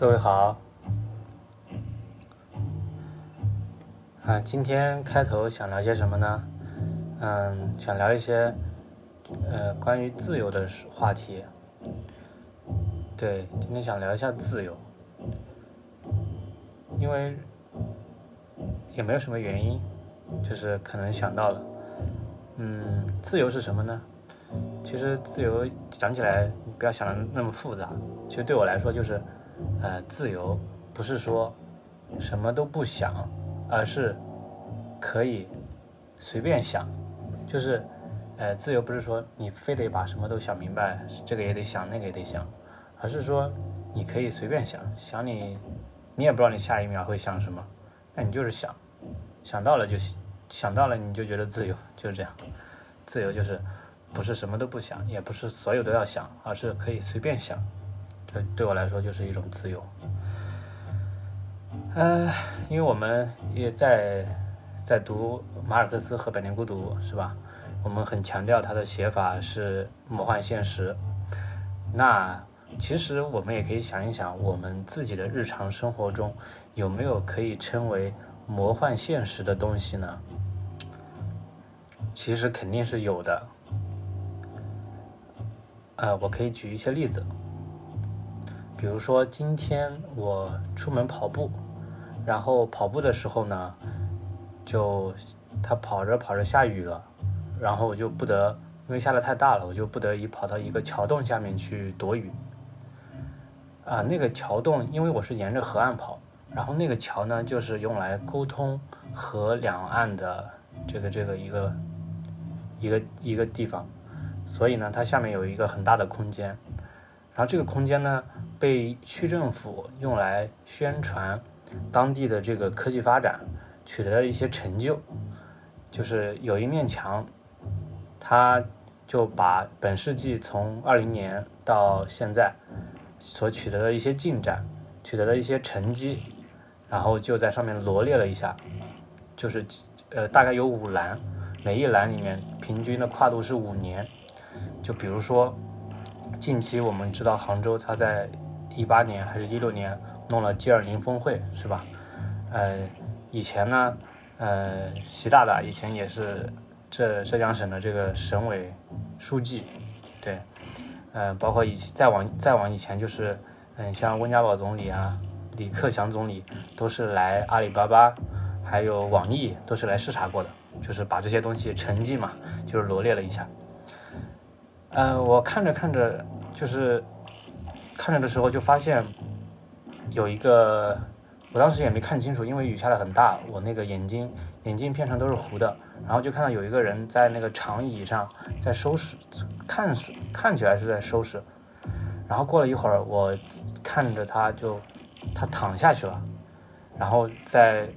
各位好，啊，今天开头想聊些什么呢？嗯，想聊一些呃关于自由的话题。对，今天想聊一下自由，因为也没有什么原因，就是可能想到了。嗯，自由是什么呢？其实自由讲起来，不要想的那么复杂。其实对我来说，就是，呃，自由不是说什么都不想，而是可以随便想。就是，呃，自由不是说你非得把什么都想明白，这个也得想，那个也得想，而是说你可以随便想想你，你也不知道你下一秒会想什么，那你就是想，想到了就想到了你就觉得自由，就是这样。自由就是。不是什么都不想，也不是所有都要想，而是可以随便想。这对我来说就是一种自由。呃，因为我们也在在读马尔克斯和《百年孤独》，是吧？我们很强调他的写法是魔幻现实。那其实我们也可以想一想，我们自己的日常生活中有没有可以称为魔幻现实的东西呢？其实肯定是有的。呃，我可以举一些例子，比如说今天我出门跑步，然后跑步的时候呢，就他跑着跑着下雨了，然后我就不得，因为下的太大了，我就不得已跑到一个桥洞下面去躲雨。啊，那个桥洞，因为我是沿着河岸跑，然后那个桥呢，就是用来沟通河两岸的这个这个一个一个一个地方。所以呢，它下面有一个很大的空间，然后这个空间呢，被区政府用来宣传当地的这个科技发展，取得了一些成就。就是有一面墙，它就把本世纪从二零年到现在所取得的一些进展，取得的一些成绩，然后就在上面罗列了一下，就是呃大概有五栏，每一栏里面平均的跨度是五年。就比如说，近期我们知道杭州，他在一八年还是一六年弄了 G20 峰会，是吧？呃，以前呢，呃，习大大以前也是浙浙江省的这个省委书记，对，呃，包括以再往再往以前就是，嗯，像温家宝总理啊、李克强总理都是来阿里巴巴，还有网易都是来视察过的，就是把这些东西成绩嘛，就是罗列了一下。嗯，我看着看着，就是看着的时候就发现有一个，我当时也没看清楚，因为雨下的很大，我那个眼睛眼镜片上都是糊的，然后就看到有一个人在那个长椅上在收拾，看是看起来是在收拾，然后过了一会儿，我看着他就他躺下去了，然后再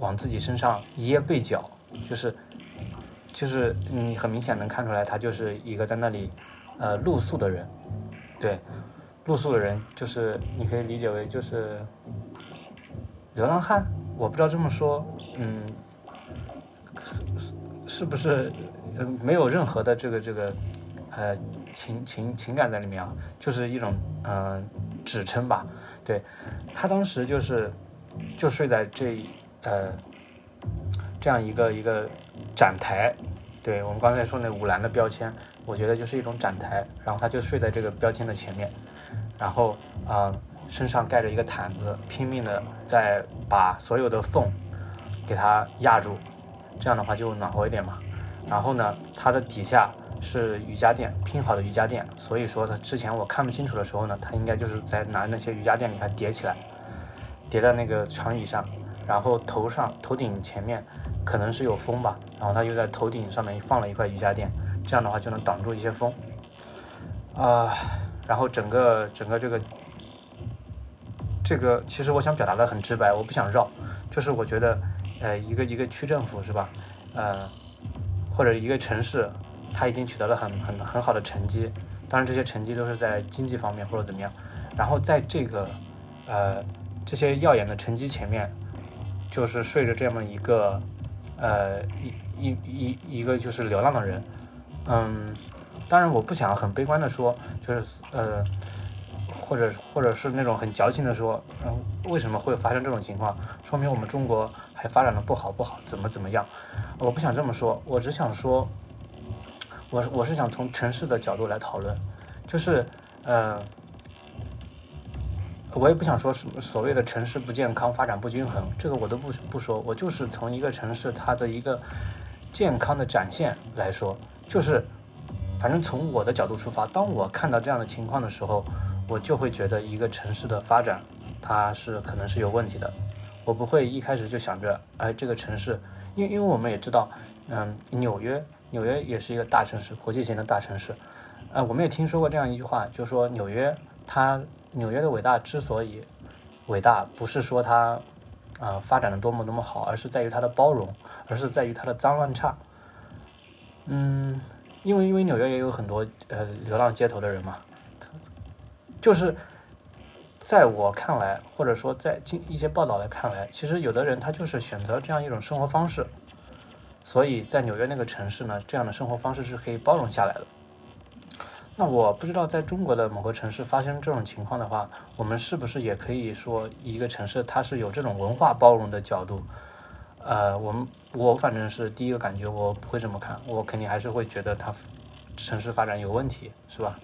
往自己身上掖被角，就是。就是你很明显能看出来，他就是一个在那里，呃，露宿的人，对，露宿的人就是你可以理解为就是流浪汉，我不知道这么说，嗯，是是不是，嗯，没有任何的这个这个，呃，情情情感在里面啊，就是一种嗯指称吧，对，他当时就是就睡在这呃这样一个一个。展台，对我们刚才说那五栏的标签，我觉得就是一种展台。然后他就睡在这个标签的前面，然后啊身上盖着一个毯子，拼命的在把所有的缝给它压住，这样的话就暖和一点嘛。然后呢，它的底下是瑜伽垫拼好的瑜伽垫，所以说他之前我看不清楚的时候呢，他应该就是在拿那些瑜伽垫给它叠起来，叠在那个长椅上，然后头上头顶前面。可能是有风吧，然后他又在头顶上面放了一块瑜伽垫，这样的话就能挡住一些风。啊，然后整个整个这个这个，其实我想表达的很直白，我不想绕，就是我觉得，呃，一个一个区政府是吧，呃，或者一个城市，他已经取得了很很很好的成绩，当然这些成绩都是在经济方面或者怎么样，然后在这个呃这些耀眼的成绩前面，就是睡着这么一个。呃，一一一一个就是流浪的人，嗯，当然我不想很悲观的说，就是呃，或者或者是那种很矫情的说，嗯，为什么会发生这种情况？说明我们中国还发展的不好不好，怎么怎么样？我不想这么说，我只想说，我我是想从城市的角度来讨论，就是呃，我也不想说什么所谓的城市不健康、发展不均衡，这个我都不不说，我就是从一个城市它的一个健康的展现来说，就是反正从我的角度出发，当我看到这样的情况的时候。我就会觉得一个城市的发展，它是可能是有问题的。我不会一开始就想着，哎，这个城市，因为因为我们也知道，嗯，纽约，纽约也是一个大城市，国际型的大城市。呃，我们也听说过这样一句话，就是说纽约，它纽约的伟大之所以伟大，不是说它啊发展的多么多么好，而是在于它的包容，而是在于它的脏乱差。嗯，因为因为纽约也有很多呃流浪街头的人嘛。就是在我看来，或者说在进一些报道来看来，其实有的人他就是选择这样一种生活方式，所以在纽约那个城市呢，这样的生活方式是可以包容下来的。那我不知道在中国的某个城市发生这种情况的话，我们是不是也可以说一个城市它是有这种文化包容的角度？呃，我们我反正是第一个感觉，我不会这么看，我肯定还是会觉得它城市发展有问题，是吧？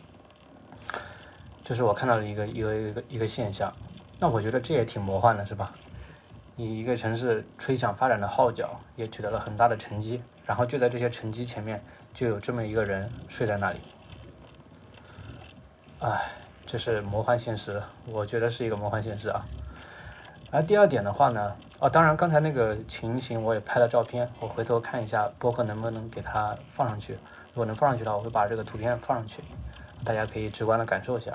这是我看到的一个一个一个一个现象，那我觉得这也挺魔幻的，是吧？你一个城市吹响发展的号角，也取得了很大的成绩，然后就在这些成绩前面，就有这么一个人睡在那里。哎，这是魔幻现实，我觉得是一个魔幻现实啊。而第二点的话呢，哦，当然刚才那个情形我也拍了照片，我回头看一下播客能不能给它放上去。如果能放上去的话，我会把这个图片放上去，大家可以直观的感受一下。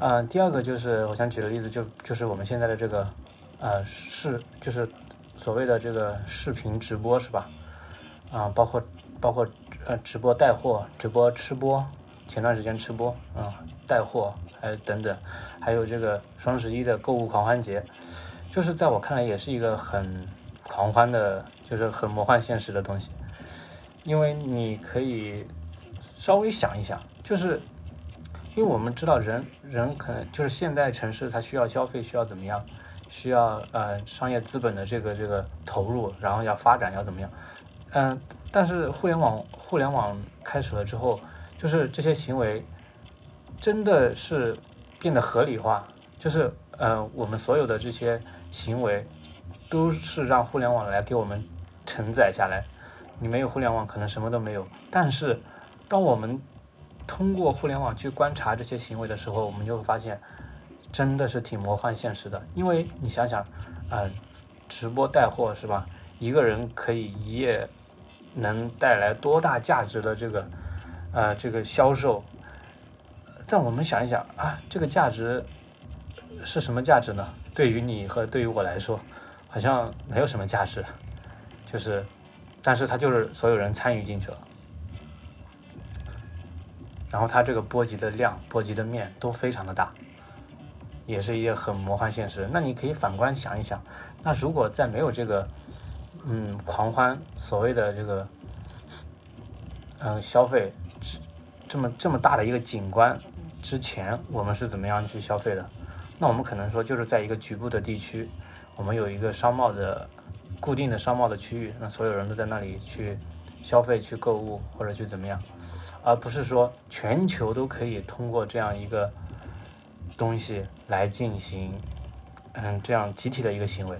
嗯，第二个就是我想举的例子，就就是我们现在的这个，呃，视就是所谓的这个视频直播是吧？啊，包括包括呃直播带货、直播吃播，前段时间吃播，嗯，带货还有等等，还有这个双十一的购物狂欢节，就是在我看来也是一个很狂欢的，就是很魔幻现实的东西，因为你可以稍微想一想，就是。因为我们知道人人可能就是现代城市，它需要消费，需要怎么样？需要呃商业资本的这个这个投入，然后要发展，要怎么样？嗯，但是互联网互联网开始了之后，就是这些行为真的是变得合理化，就是呃我们所有的这些行为都是让互联网来给我们承载下来。你没有互联网，可能什么都没有。但是当我们通过互联网去观察这些行为的时候，我们就会发现，真的是挺魔幻现实的。因为你想想，呃，直播带货是吧？一个人可以一夜能带来多大价值的这个，呃，这个销售？但我们想一想啊，这个价值是什么价值呢？对于你和对于我来说，好像没有什么价值。就是，但是他就是所有人参与进去了。然后它这个波及的量、波及的面都非常的大，也是一个很魔幻现实。那你可以反观想一想，那如果在没有这个，嗯，狂欢所谓的这个，嗯，消费这么这么大的一个景观之前，我们是怎么样去消费的？那我们可能说就是在一个局部的地区，我们有一个商贸的固定的商贸的区域，那所有人都在那里去消费、去购物或者去怎么样。而不是说全球都可以通过这样一个东西来进行，嗯，这样集体的一个行为。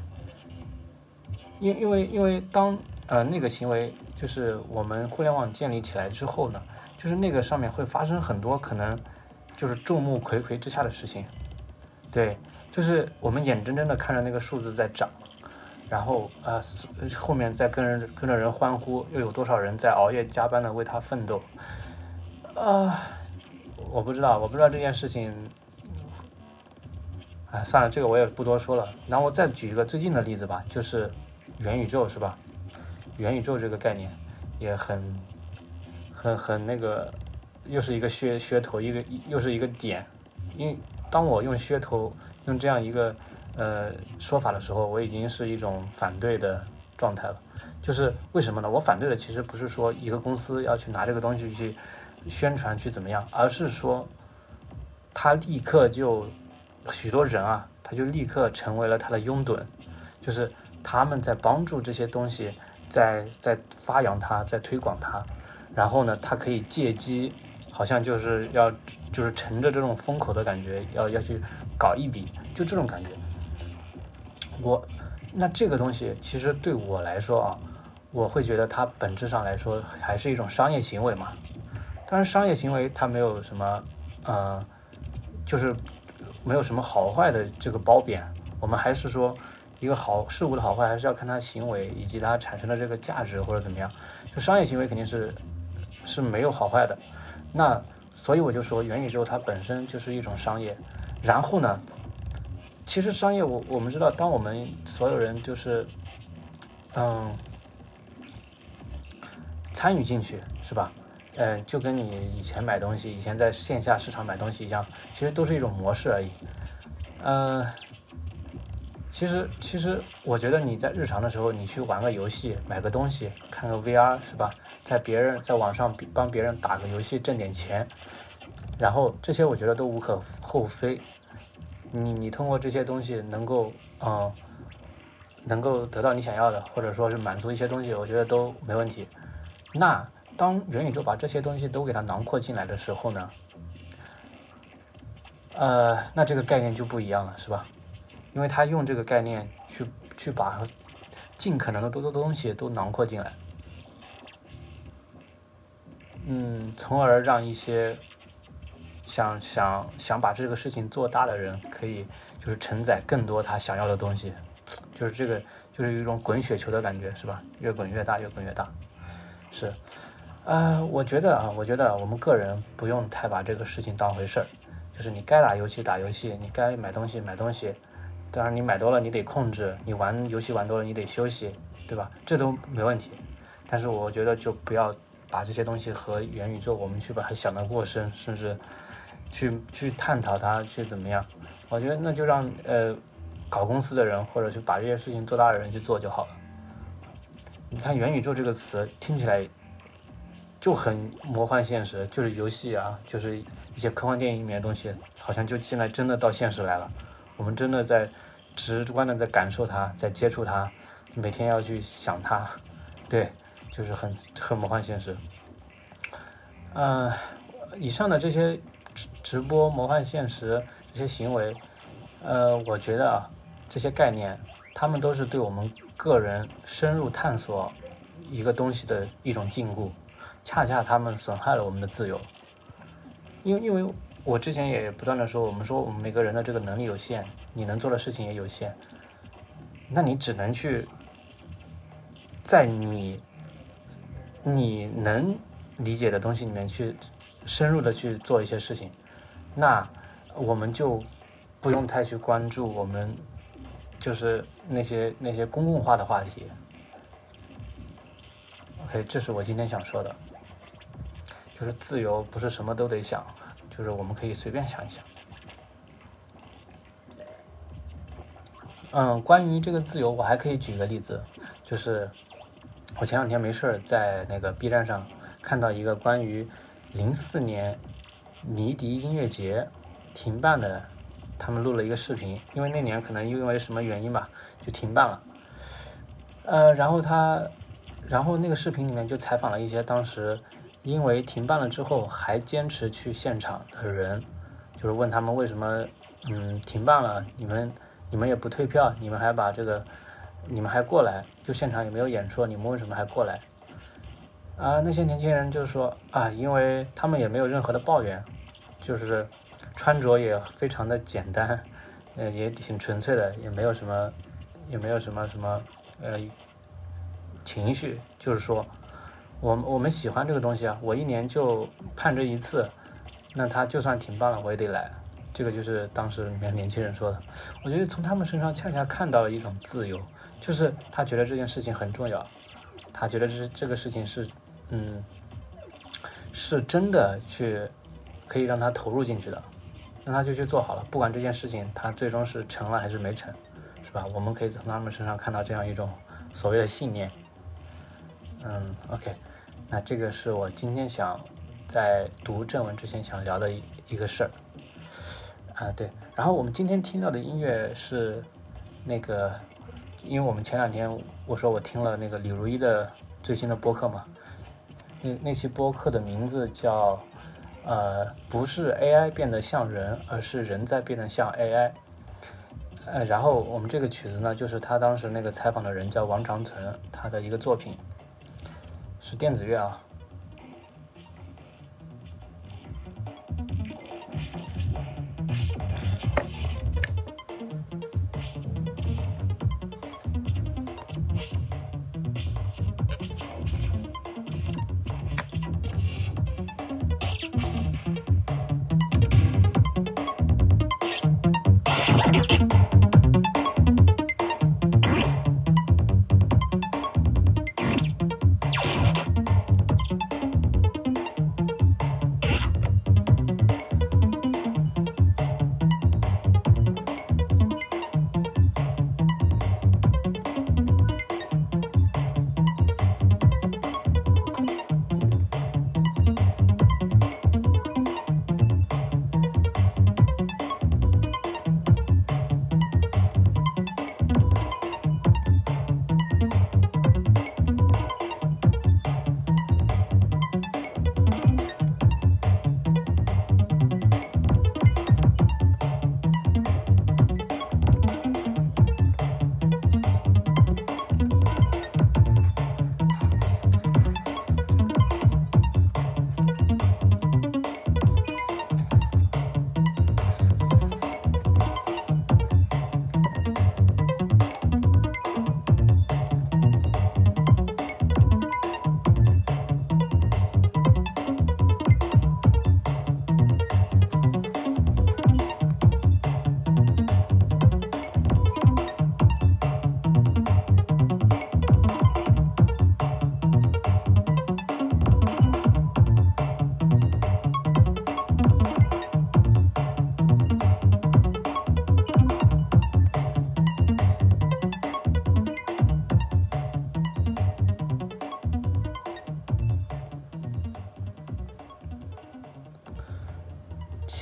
因因为因为当呃那个行为就是我们互联网建立起来之后呢，就是那个上面会发生很多可能就是众目睽睽之下的事情，对，就是我们眼睁睁的看着那个数字在涨。然后啊，后面在跟人跟着人欢呼，又有多少人在熬夜加班的为他奋斗？啊，我不知道，我不知道这件事情。哎，算了，这个我也不多说了。然后我再举一个最近的例子吧，就是元宇宙，是吧？元宇宙这个概念也很、很、很那个，又是一个噱噱头，一个又是一个点。因为当我用噱头用这样一个。呃，说法的时候，我已经是一种反对的状态了。就是为什么呢？我反对的其实不是说一个公司要去拿这个东西去宣传去怎么样，而是说他立刻就许多人啊，他就立刻成为了他的拥趸，就是他们在帮助这些东西，在在发扬它，在推广它，然后呢，他可以借机，好像就是要就是乘着这种风口的感觉，要要去搞一笔，就这种感觉。我那这个东西其实对我来说啊，我会觉得它本质上来说还是一种商业行为嘛。当然，商业行为它没有什么，呃，就是没有什么好坏的这个褒贬。我们还是说，一个好事物的好坏，还是要看它行为以及它产生的这个价值或者怎么样。就商业行为肯定是是没有好坏的。那所以我就说，元宇宙它本身就是一种商业。然后呢，其实商业我我们知道，当我们所有人就是嗯参与进去，是吧？嗯，就跟你以前买东西，以前在线下市场买东西一样，其实都是一种模式而已。嗯，其实其实我觉得你在日常的时候，你去玩个游戏，买个东西，看个 VR 是吧？在别人在网上帮别人打个游戏挣点钱，然后这些我觉得都无可厚非。你你通过这些东西能够嗯能够得到你想要的，或者说是满足一些东西，我觉得都没问题。那。当元宇宙把这些东西都给它囊括进来的时候呢，呃，那这个概念就不一样了，是吧？因为他用这个概念去去把尽可能的多多东西都囊括进来，嗯，从而让一些想想想把这个事情做大的人，可以就是承载更多他想要的东西，就是这个就是有一种滚雪球的感觉，是吧？越滚越大，越滚越大，是。呃，我觉得啊，我觉得我们个人不用太把这个事情当回事儿，就是你该打游戏打游戏，你该买东西买东西，当然你买多了你得控制，你玩游戏玩多了你得休息，对吧？这都没问题。但是我觉得就不要把这些东西和元宇宙我们去把它想得过深，甚至去去探讨它去怎么样。我觉得那就让呃搞公司的人或者去把这些事情做大的人去做就好了。你看元宇宙这个词听起来。就很魔幻现实，就是游戏啊，就是一些科幻电影里面的东西，好像就现在真的到现实来了。我们真的在直观的在感受它，在接触它，每天要去想它，对，就是很很魔幻现实。嗯，以上的这些直直播魔幻现实这些行为，呃，我觉得啊，这些概念，他们都是对我们个人深入探索一个东西的一种禁锢。恰恰他们损害了我们的自由，因为因为我之前也不断的说，我们说我们每个人的这个能力有限，你能做的事情也有限，那你只能去在你你能理解的东西里面去深入的去做一些事情，那我们就不用太去关注我们就是那些那些公共化的话题。OK，这是我今天想说的。就是自由，不是什么都得想，就是我们可以随便想一想。嗯，关于这个自由，我还可以举一个例子，就是我前两天没事儿在那个 B 站上看到一个关于零四年迷笛音乐节停办的，他们录了一个视频，因为那年可能因为什么原因吧，就停办了。呃，然后他，然后那个视频里面就采访了一些当时。因为停办了之后还坚持去现场的人，就是问他们为什么，嗯，停办了，你们你们也不退票，你们还把这个，你们还过来，就现场也没有演出，你们为什么还过来？啊，那些年轻人就说啊，因为他们也没有任何的抱怨，就是穿着也非常的简单，呃，也挺纯粹的，也没有什么，也没有什么什么呃情绪，就是说。我我们喜欢这个东西啊，我一年就盼着一次，那他就算停办了我也得来，这个就是当时里面年轻人说的。我觉得从他们身上恰恰看到了一种自由，就是他觉得这件事情很重要，他觉得这这个事情是，嗯，是真的去可以让他投入进去的，那他就去做好了，不管这件事情他最终是成了还是没成，是吧？我们可以从他们身上看到这样一种所谓的信念。嗯，OK。那这个是我今天想在读正文之前想聊的一一个事儿。啊，对。然后我们今天听到的音乐是那个，因为我们前两天我说我听了那个李如一的最新的播客嘛，那那期播客的名字叫呃，不是 AI 变得像人，而是人在变得像 AI。呃，然后我们这个曲子呢，就是他当时那个采访的人叫王长存，他的一个作品是电子乐啊。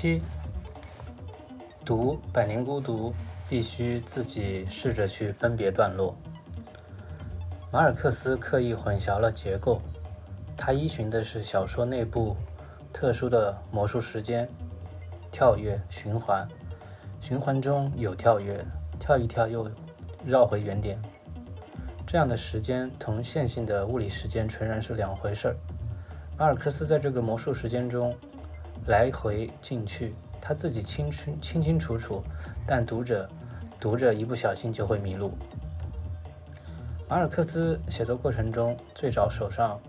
七，读《百年孤独》必须自己试着去分别段落。马尔克斯刻意混淆了结构，他依循的是小说内部特殊的魔术时间——跳跃循环。循环中有跳跃，跳一跳又绕回原点。这样的时间同线性的物理时间纯然是两回事儿。马尔克斯在这个魔术时间中。来回进去，他自己清清清清楚楚，但读者读着一不小心就会迷路。马尔克斯写作过程中最早手上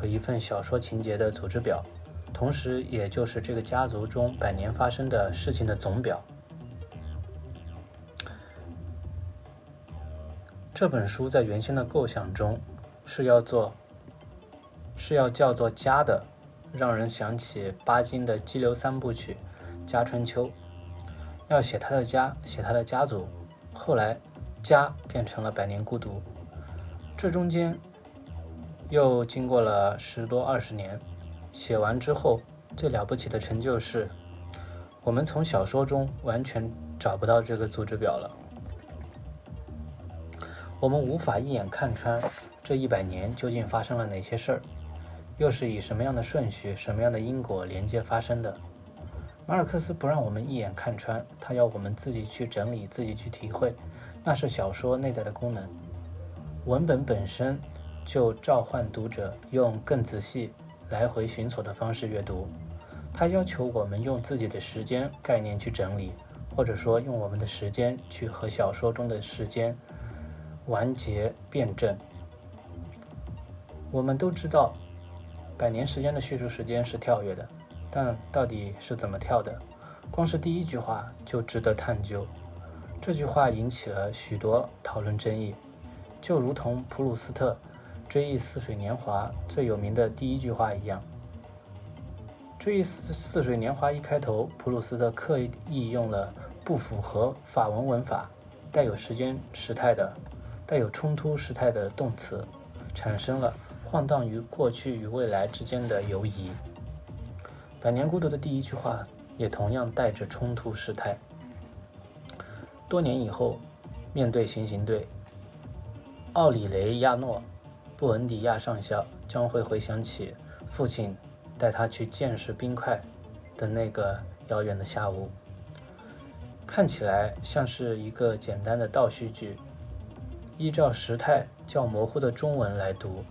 有一份小说情节的组织表，同时也就是这个家族中百年发生的事情的总表。这本书在原先的构想中是要做，是要叫做家的。让人想起巴金的《激流三部曲》《家春秋》，要写他的家，写他的家族。后来，家变成了《百年孤独》。这中间又经过了十多二十年。写完之后，最了不起的成就是，我们从小说中完全找不到这个组织表了。我们无法一眼看穿这一百年究竟发生了哪些事儿。又是以什么样的顺序、什么样的因果连接发生的？马尔克斯不让我们一眼看穿，他要我们自己去整理、自己去体会，那是小说内在的功能。文本本身就召唤读者用更仔细、来回寻索的方式阅读。他要求我们用自己的时间概念去整理，或者说用我们的时间去和小说中的时间完结辩证。我们都知道。百年时间的叙述时间是跳跃的，但到底是怎么跳的？光是第一句话就值得探究。这句话引起了许多讨论争议，就如同普鲁斯特追忆似水年华最有名的第一句话一样。追忆似似水年华一开头，普鲁斯特刻意用了不符合法文文法、带有时间时态的、带有冲突时态的动词，产生了。晃荡于过去与未来之间的游移。《百年孤独》的第一句话也同样带着冲突时态。多年以后，面对行刑队，奥里雷亚诺·布恩迪亚上校将会回想起父亲带他去见识冰块的那个遥远的下午。看起来像是一个简单的倒叙句。依照时态较模糊的中文来读，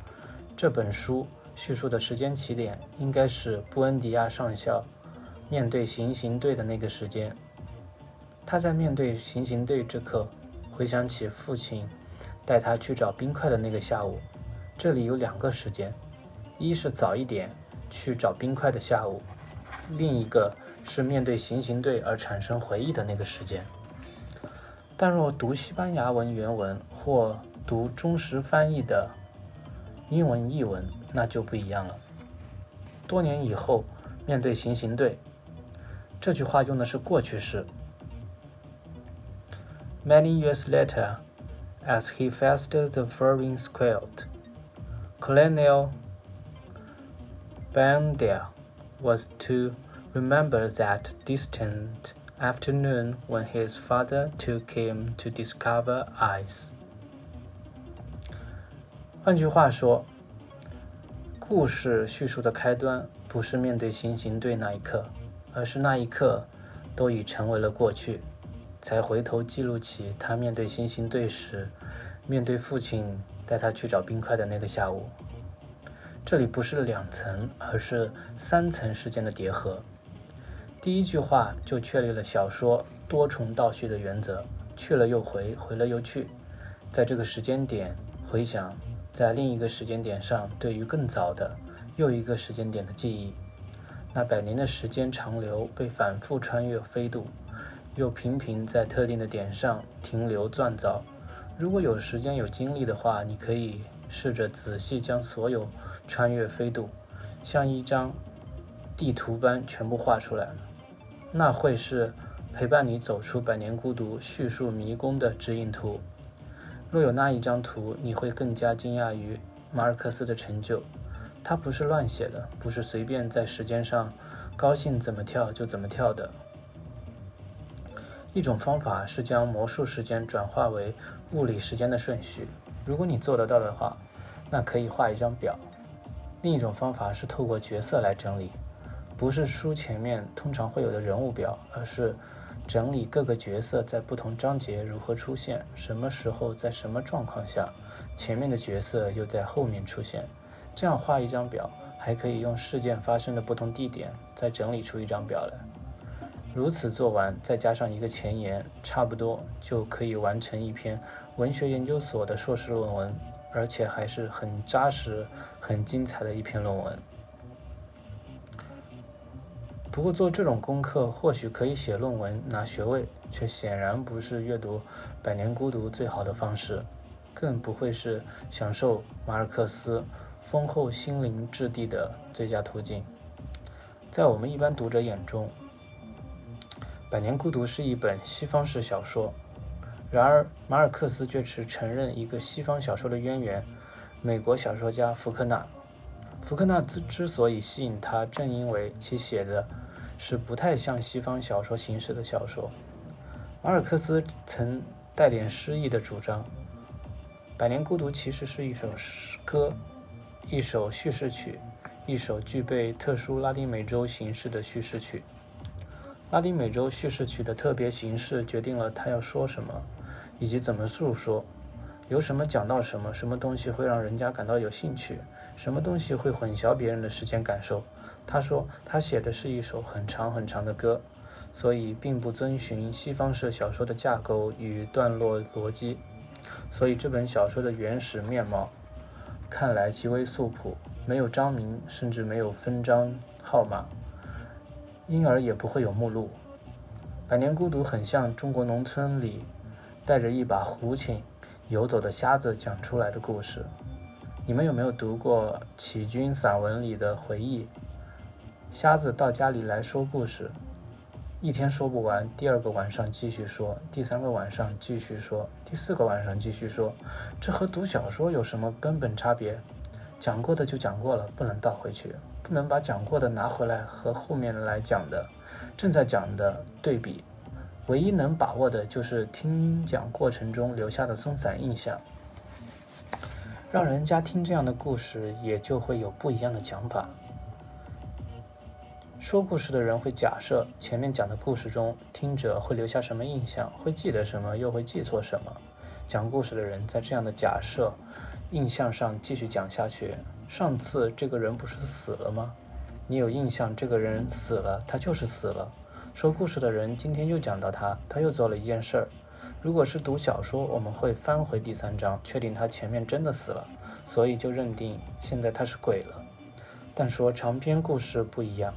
这本书叙述的时间起点应该是布恩迪亚上校面对行刑队的那个时间。他在面对行刑队这刻，回想起父亲带他去找冰块的那个下午。这里有两个时间：一是早一点去找冰块的下午，另一个是面对行刑队而产生回忆的那个时间。但若读西班牙文原文或读忠实翻译的英文译文，那就不一样了。多年以后，面对行刑队，这句话用的是过去式。Many years later, as he faced the firing squad, Colonel Bandel was to remember that distant afternoon when his father took him to discover ice。 换句话说，故事叙述的开端不是面对行刑队那一刻，而是那一刻都已成为了过去，才回头记录起他面对行刑队时，面对父亲带他去找冰块的那个下午。这里不是两层，而是三层事件的叠合。第一句话就确立了小说多重倒叙的原则：去了又回，回了又去。在这个时间点回想，在另一个时间点上对于更早的又一个时间点的记忆。那百年的时间长流被反复穿越飞渡，又频频在特定的点上停留锻造。如果有时间有精力的话，你可以试着仔细将所有穿越飞渡，像一张地图般全部画出来。那会是陪伴你走出百年孤独、叙述迷宫的指引图。若有那一张图，你会更加惊讶于马尔克斯的成就。他不是乱写的，不是随便在时间上高兴怎么跳就怎么跳的。一种方法是将魔术时间转化为物理时间的顺序。如果你做得到的话，那可以画一张表。另一种方法是透过角色来整理。不是书前面通常会有的人物表，而是整理各个角色在不同章节如何出现，什么时候在什么状况下，前面的角色又在后面出现。这样画一张表，还可以用事件发生的不同地点再整理出一张表来。如此做完，再加上一个前言，差不多就可以完成一篇文学研究所的硕士论文，而且还是很扎实、很精彩的一篇论文。不过做这种功课或许可以写论文拿学位，却显然不是阅读《百年孤独》最好的方式，更不会是享受马尔克斯丰厚心灵质地的最佳途径。在我们一般读者眼中，《百年孤独》是一本西方式小说，然而马尔克斯却只承认一个西方小说的渊源——美国小说家福克纳。福克纳之之所以吸引他，正因为其写的。是不太像西方小说形式的小说。马尔克斯曾带点诗意的主张，《百年孤独》其实是一首诗歌，一首叙事曲，一首具备特殊拉丁美洲形式的叙事曲。拉丁美洲叙事曲的特别形式决定了他要说什么，以及怎么诉说，由什么讲到什么，什么东西会让人家感到有兴趣，什么东西会混淆别人的时间感受。他说，他写的是一首很长很长的歌，所以并不遵循西方式小说的架构与段落逻辑，所以这本小说的原始面貌看来极为素朴，没有章名，甚至没有分章号码，因而也不会有目录。《百年孤独》很像中国农村里带着一把胡琴游走的瞎子讲出来的故事。你们有没有读过启军散文里的回忆？瞎子到家里来说故事，一天说不完，第二个晚上继续说，第三个晚上继续说，第四个晚上继续说。这和读小说有什么根本差别？讲过的就讲过了，不能倒回去，不能把讲过的拿回来和后面来讲的、正在讲的对比。唯一能把握的就是听讲过程中留下的松散印象，让人家听这样的故事，也就会有不一样的讲法。说故事的人会假设前面讲的故事中，听者会留下什么印象，会记得什么，又会记错什么。讲故事的人在这样的假设、印象上继续讲下去。上次这个人不是死了吗？你有印象，这个人死了，他就是死了。说故事的人今天又讲到他，他又做了一件事儿。如果是读小说，我们会翻回第三章，确定他前面真的死了，所以就认定现在他是鬼了。但说长篇故事不一样，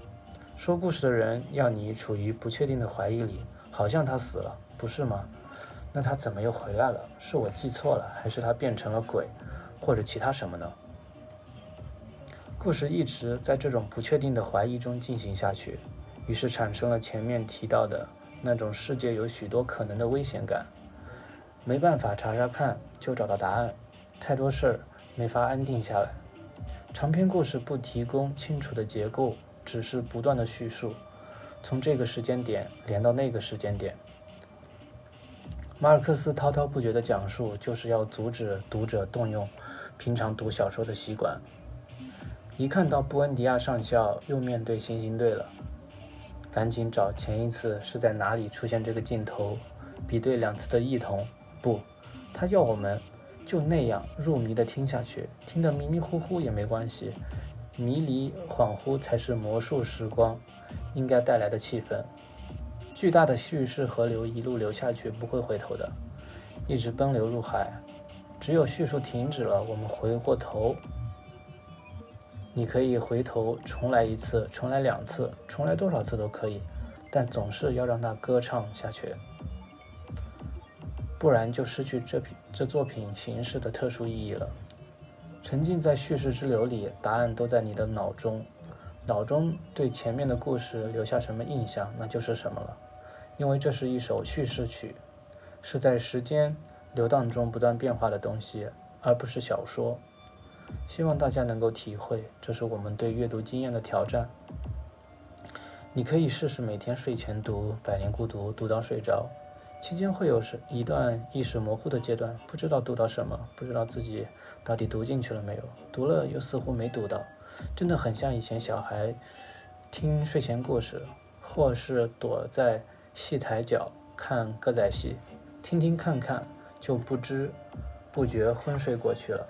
说故事的人要你处于不确定的怀疑里，好像他死了，不是吗？那他怎么又回来了？是我记错了，还是他变成了鬼，或者其他什么呢？故事一直在这种不确定的怀疑中进行下去。于是产生了前面提到的那种世界有许多可能的危险感，没办法查查看就找到答案，太多事儿没法安定下来。长篇故事不提供清楚的结构，只是不断的叙述，从这个时间点连到那个时间点。马尔克斯滔滔不绝的讲述，就是要阻止读者动用平常读小说的习惯。一看到布恩迪亚上校又面对星星队了。赶紧找前一次是在哪里出现这个镜头，比对两次的异同。不，他要我们就那样入迷的听下去，听得迷迷糊糊也没关系，迷离恍惚才是魔术时光应该带来的气氛。巨大的叙事河流一路流下去，不会回头的，一直奔流入海。只有叙述停止了，我们回过头。你可以回头重来一次，重来两次，重来多少次都可以，但总是要让它歌唱下去，不然就失去这这作品形式的特殊意义了。沉浸在叙事之流里，答案都在你的脑中，脑中对前面的故事留下什么印象，那就是什么了。因为这是一首叙事曲，是在时间流荡中不断变化的东西，而不是小说。希望大家能够体会，这是我们对阅读经验的挑战。你可以试试每天睡前读《百年孤独》，读到睡着。期间会有是一段意识模糊的阶段，不知道读到什么，不知道自己到底读进去了没有，读了又似乎没读到，真的很像以前小孩听睡前故事，或是躲在戏台角看歌仔戏，听听看看，就不知不觉昏睡过去了。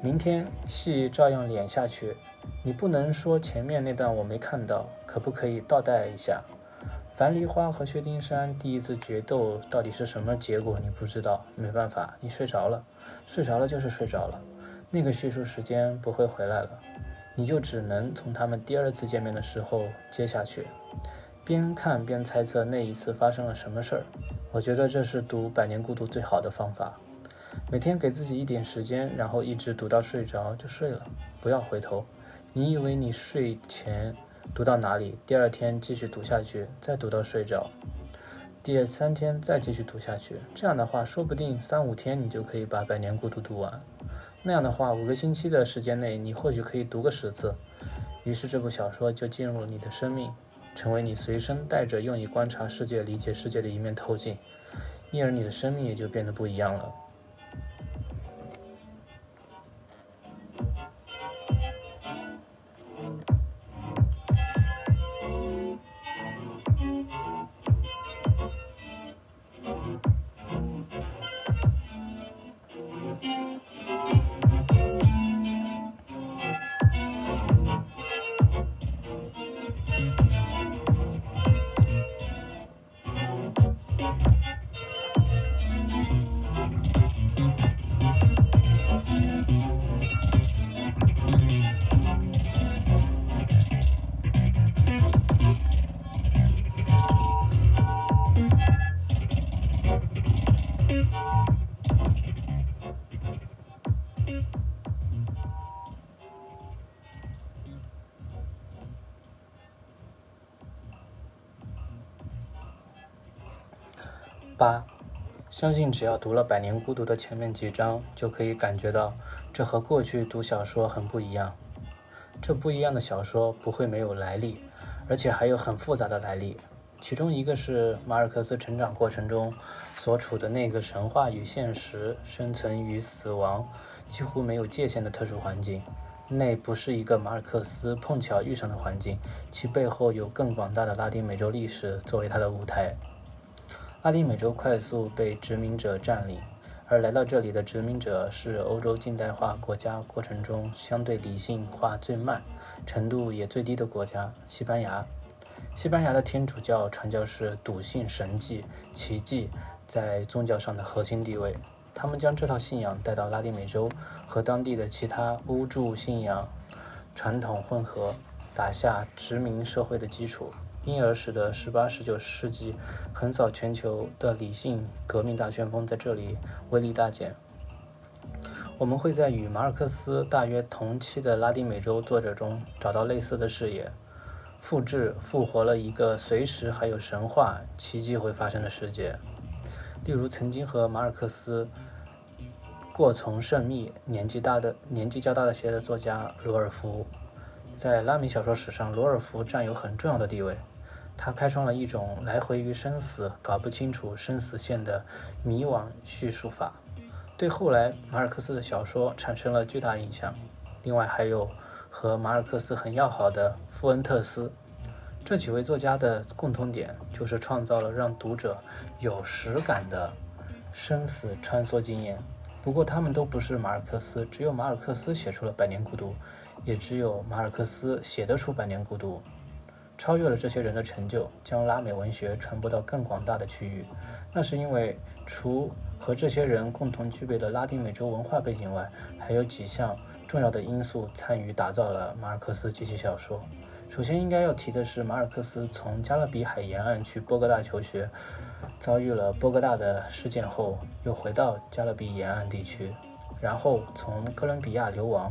明天戏照样演下去，你不能说前面那段我没看到，可不可以倒带一下？樊梨花和薛丁山第一次决斗到底是什么结果？你不知道，没办法，你睡着了，睡着了就是睡着了，那个叙述时间不会回来了，你就只能从他们第二次见面的时候接下去，边看边猜测那一次发生了什么事儿。我觉得这是读《百年孤独》最好的方法。每天给自己一点时间，然后一直读到睡着就睡了，不要回头。你以为你睡前读到哪里，第二天继续读下去，再读到睡着，第三天再继续读下去。这样的话，说不定三五天你就可以把《百年孤独》读完。那样的话，五个星期的时间内，你或许可以读个十次。于是这部小说就进入了你的生命，成为你随身带着用以观察世界、理解世界的一面透镜，因而你的生命也就变得不一样了。相信只要读了《百年孤独》的前面几章，就可以感觉到这和过去读小说很不一样。这不一样的小说不会没有来历，而且还有很复杂的来历。其中一个是马尔克斯成长过程中所处的那个神话与现实、生存与死亡几乎没有界限的特殊环境。那不是一个马尔克斯碰巧遇上的环境，其背后有更广大的拉丁美洲历史作为他的舞台。拉丁美洲快速被殖民者占领，而来到这里的殖民者是欧洲近代化国家过程中相对理性化最慢、程度也最低的国家——西班牙。西班牙的天主教传教士笃信神迹、奇迹在宗教上的核心地位。他们将这套信仰带到拉丁美洲，和当地的其他巫祝信仰传统混合，打下殖民社会的基础，因而使得18、19世纪横扫全球的理性革命大旋风在这里威力大减。我们会在与马尔克斯大约同期的拉丁美洲作者中找到类似的视野，复制、复活了一个随时还有神话奇迹会发生的世界。例如，曾经和马尔克斯过从甚密、年纪大的年纪较大的些的作家罗尔夫，在拉美小说史上，罗尔夫占有很重要的地位。他开创了一种来回于生死、搞不清楚生死线的迷惘叙述法，对后来马尔克斯的小说产生了巨大影响。另外，还有和马尔克斯很要好的富恩特斯。这几位作家的共同点就是创造了让读者有实感的生死穿梭经验。不过，他们都不是马尔克斯，只有马尔克斯写出了《百年孤独》，也只有马尔克斯写得出《百年孤独》，超越了这些人的成就，将拉美文学传播到更广大的区域。那是因为，除和这些人共同具备的拉丁美洲文化背景外，还有几项重要的因素参与打造了马尔克斯及其小说。首先应该要提的是，马尔克斯从加勒比海沿岸去波哥大求学，遭遇了波哥大的事件后，又回到加勒比沿岸地区，然后从哥伦比亚流亡，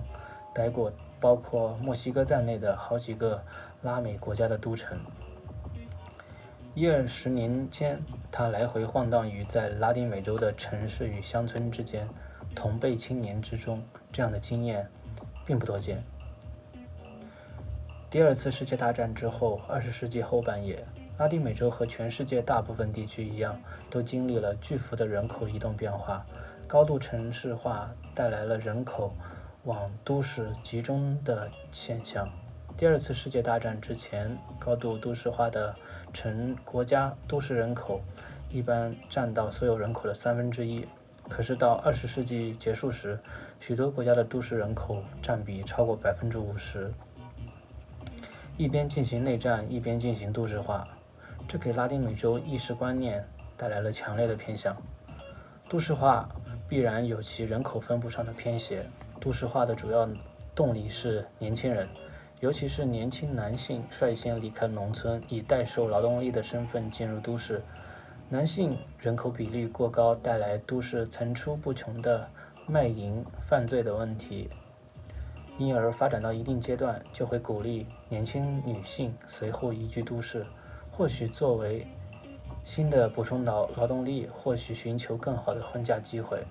待过包括墨西哥在内的好几个拉美国家的都城。一二十年间，他来回晃荡于在拉丁美洲的城市与乡村之间，同辈青年之中，这样的经验并不多见。第二次世界大战之后，二十世纪后半叶，拉丁美洲和全世界大部分地区一样，都经历了巨幅的人口移动变化。高度城市化带来了人口往都市集中的现象。第二次世界大战之前，高度都市化的城国家都市人口一般占到所有人口的三分之一。可是到二十世纪结束时，许多国家的都市人口占比超过百分之五十。一边进行内战，一边进行都市化，这给拉丁美洲意识观念带来了强烈的偏向。都市化必然有其人口分布上的偏斜。都市化的主要动力是年轻人，尤其是年轻男性率先离开农村，以代售劳动力的身份进入都市。男性人口比例过高，带来都市层出不穷的卖淫犯罪的问题。因而发展到一定阶段，就会鼓励年轻女性随后移居都市，或许作为新的补充劳劳动力，或许寻求更好的婚嫁机会。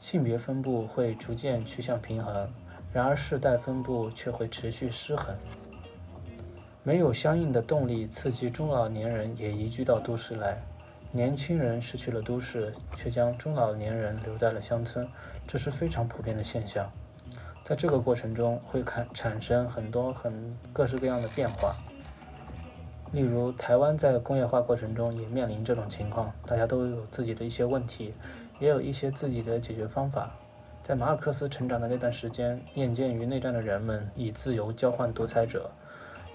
性别分布会逐渐趋向平衡，然而世代分布却会持续失衡。没有相应的动力刺激中老年人也移居到都市来，年轻人失去了都市，却将中老年人留在了乡村，这是非常普遍的现象。在这个过程中，会产产生很多很各式各样的变化。例如，台湾在工业化过程中也面临这种情况，大家都有自己的一些问题，也有一些自己的解决方法。在马尔克斯成长的那段时间，厌倦于内战的人们以自由交换独裁者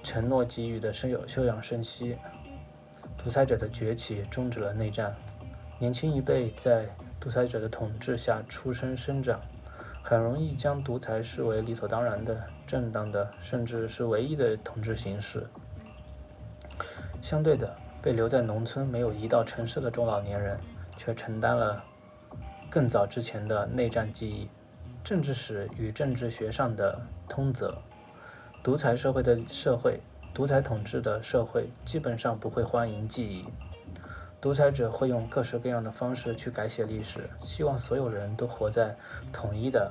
承诺给予的生有休养生息。独裁者的崛起终止了内战，年轻一辈在独裁者的统治下出生生长。很容易将独裁视为理所当然的、正当的，甚至是唯一的统治形式。相对的，被留在农村、没有移到城市的中老年人，却承担了更早之前的内战记忆。政治史与政治学上的通则：独裁社会的社会、独裁统治的社会，基本上不会欢迎记忆。独裁者会用各式各样的方式去改写历史，希望所有人都活在统一的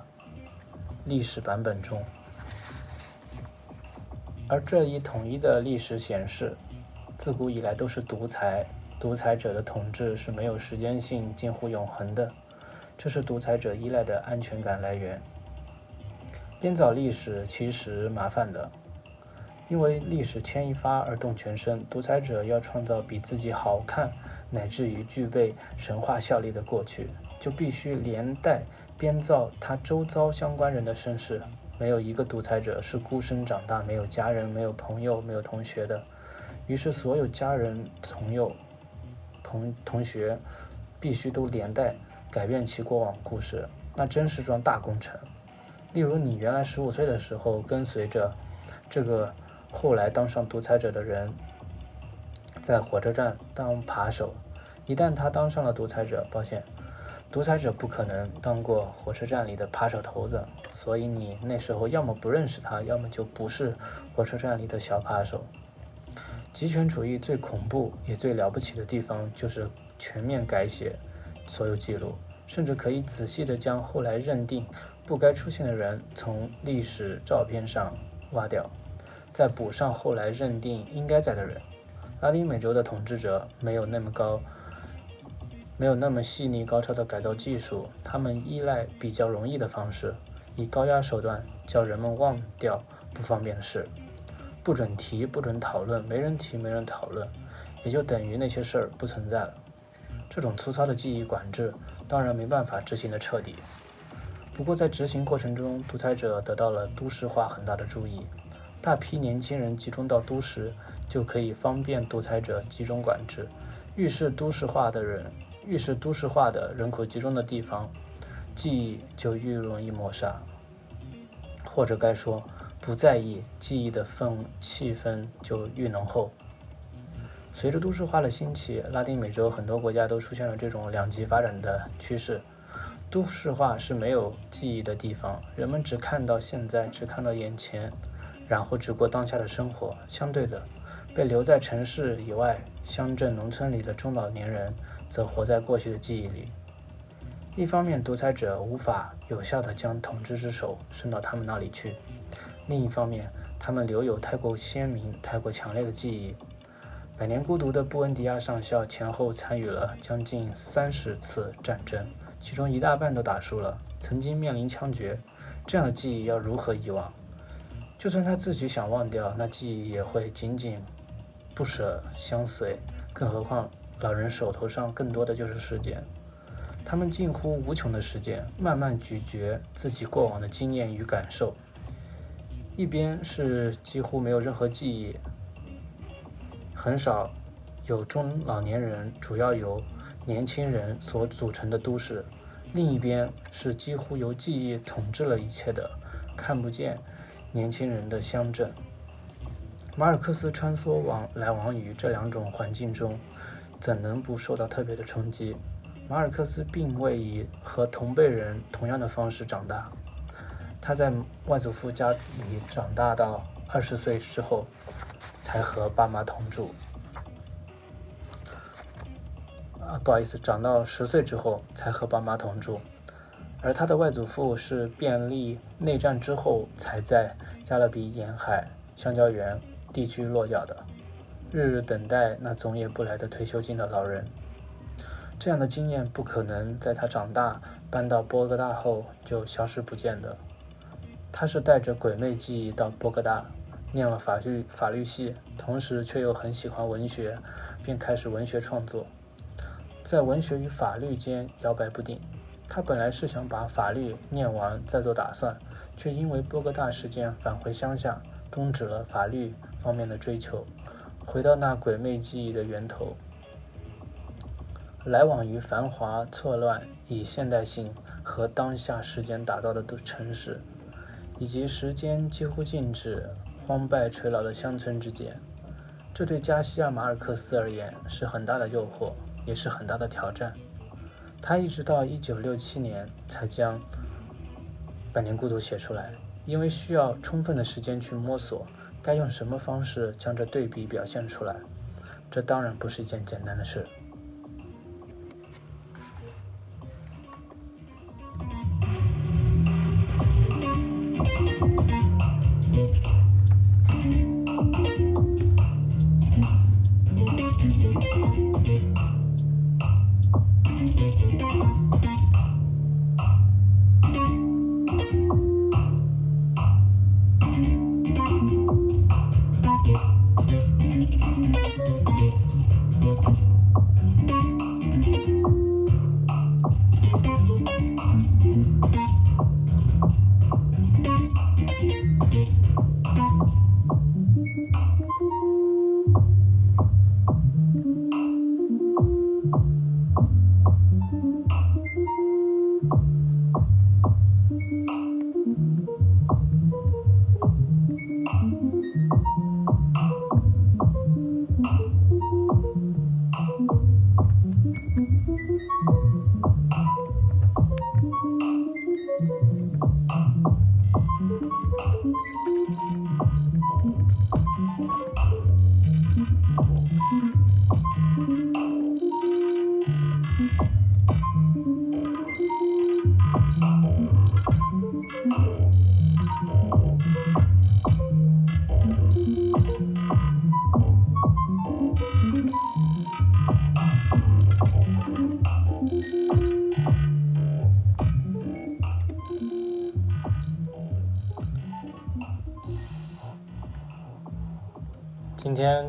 历史版本中。而这一统一的历史显示，自古以来都是独裁，独裁者的统治是没有时间性、近乎永恒的，这是独裁者依赖的安全感来源。编造历史其实麻烦的，因为历史牵一发而动全身，独裁者要创造比自己好看，乃至于具备神话效力的过去，就必须连带编造他周遭相关人的身世。没有一个独裁者是孤身长大，没有家人、没有朋友、没有同学的。于是，所有家人、朋友、同同学必须都连带改变其过往故事，那真是桩大工程。例如，你原来十五岁的时候跟随着这个后来当上独裁者的人，在火车站当扒手。一旦他当上了独裁者，抱歉，独裁者不可能当过火车站里的扒手头子，所以你那时候要么不认识他，要么就不是火车站里的小扒手。极权主义最恐怖也最了不起的地方，就是全面改写所有记录，甚至可以仔细地将后来认定。不该出现的人从历史照片上挖掉，再补上后来认定应该在的人。拉丁美洲的统治者没有那么高，没有那么细腻高超的改造技术，他们依赖比较容易的方式，以高压手段叫人们忘掉不方便的事。不准提，不准讨论，没人提，没人讨论，也就等于那些事儿不存在了。这种粗糙的记忆管制，当然没办法执行的彻底。不过，在执行过程中，独裁者得到了都市化很大的注意。大批年轻人集中到都市，就可以方便独裁者集中管制。越是都市化的人，越是都市化的人口集中的地方，记忆就越容易抹杀，或者该说，不在意记忆的氛气氛就越浓厚。随着都市化的兴起，拉丁美洲很多国家都出现了这种两极发展的趋势。都市化是没有记忆的地方，人们只看到现在，只看到眼前，然后只过当下的生活。相对的，被留在城市以外、乡镇、农村里的中老年人，则活在过去的记忆里。一方面，独裁者无法有效地将统治之手伸到他们那里去；另一方面，他们留有太过鲜明、太过强烈的记忆。百年孤独的布恩迪亚上校前后参与了将近三十次战争。其中一大半都打输了，曾经面临枪决，这样的记忆要如何遗忘？就算他自己想忘掉，那记忆也会紧紧不舍相随。更何况老人手头上更多的就是时间，他们近乎无穷的时间，慢慢咀嚼自己过往的经验与感受。一边是几乎没有任何记忆，很少有中老年人，主要由。年轻人所组成的都市，另一边是几乎由记忆统治了一切的看不见年轻人的乡镇。马尔克斯穿梭往来往于这两种环境中，怎能不受到特别的冲击？马尔克斯并未以和同辈人同样的方式长大，他在外祖父家里长大到二十岁之后，才和爸妈同住。啊，不好意思，长到十岁之后才和爸妈同住，而他的外祖父是便利内战之后才在加勒比沿海香蕉园地区落脚的，日日等待那总也不来的退休金的老人。这样的经验不可能在他长大搬到波哥大后就消失不见的。他是带着鬼魅记忆到波哥大，念了法律法律系，同时却又很喜欢文学，便开始文学创作。在文学与法律间摇摆不定，他本来是想把法律念完再做打算，却因为波哥大事件返回乡下，终止了法律方面的追求，回到那鬼魅记忆的源头。来往于繁华错乱、以现代性和当下时间打造的都城市，以及时间几乎静止、荒败垂老的乡村之间，这对加西亚·马尔克斯而言是很大的诱惑。也是很大的挑战。他一直到一九六七年才将《百年孤独》写出来，因为需要充分的时间去摸索该用什么方式将这对比表现出来。这当然不是一件简单的事。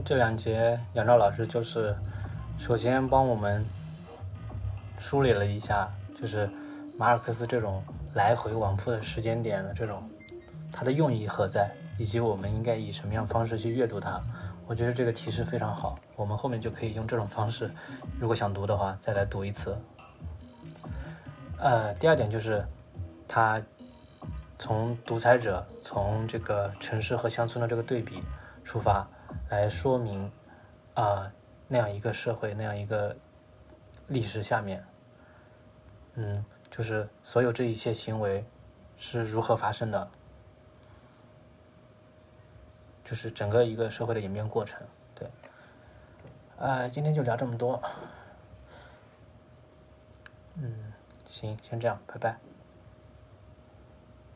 这两节杨照老师就是首先帮我们梳理了一下，就是马尔克斯这种来回往复的时间点的这种它的用意何在，以及我们应该以什么样方式去阅读它。我觉得这个提示非常好，我们后面就可以用这种方式，如果想读的话，再来读一次。呃，第二点就是，他从独裁者、从这个城市和乡村的这个对比出发，来说明啊那样一个社会、那样一个历史下面，嗯，就是所有这一切行为是如何发生的。就是整个一个社会的演变过程，对。呃，今天就聊这么多。嗯，行，先这样，拜拜。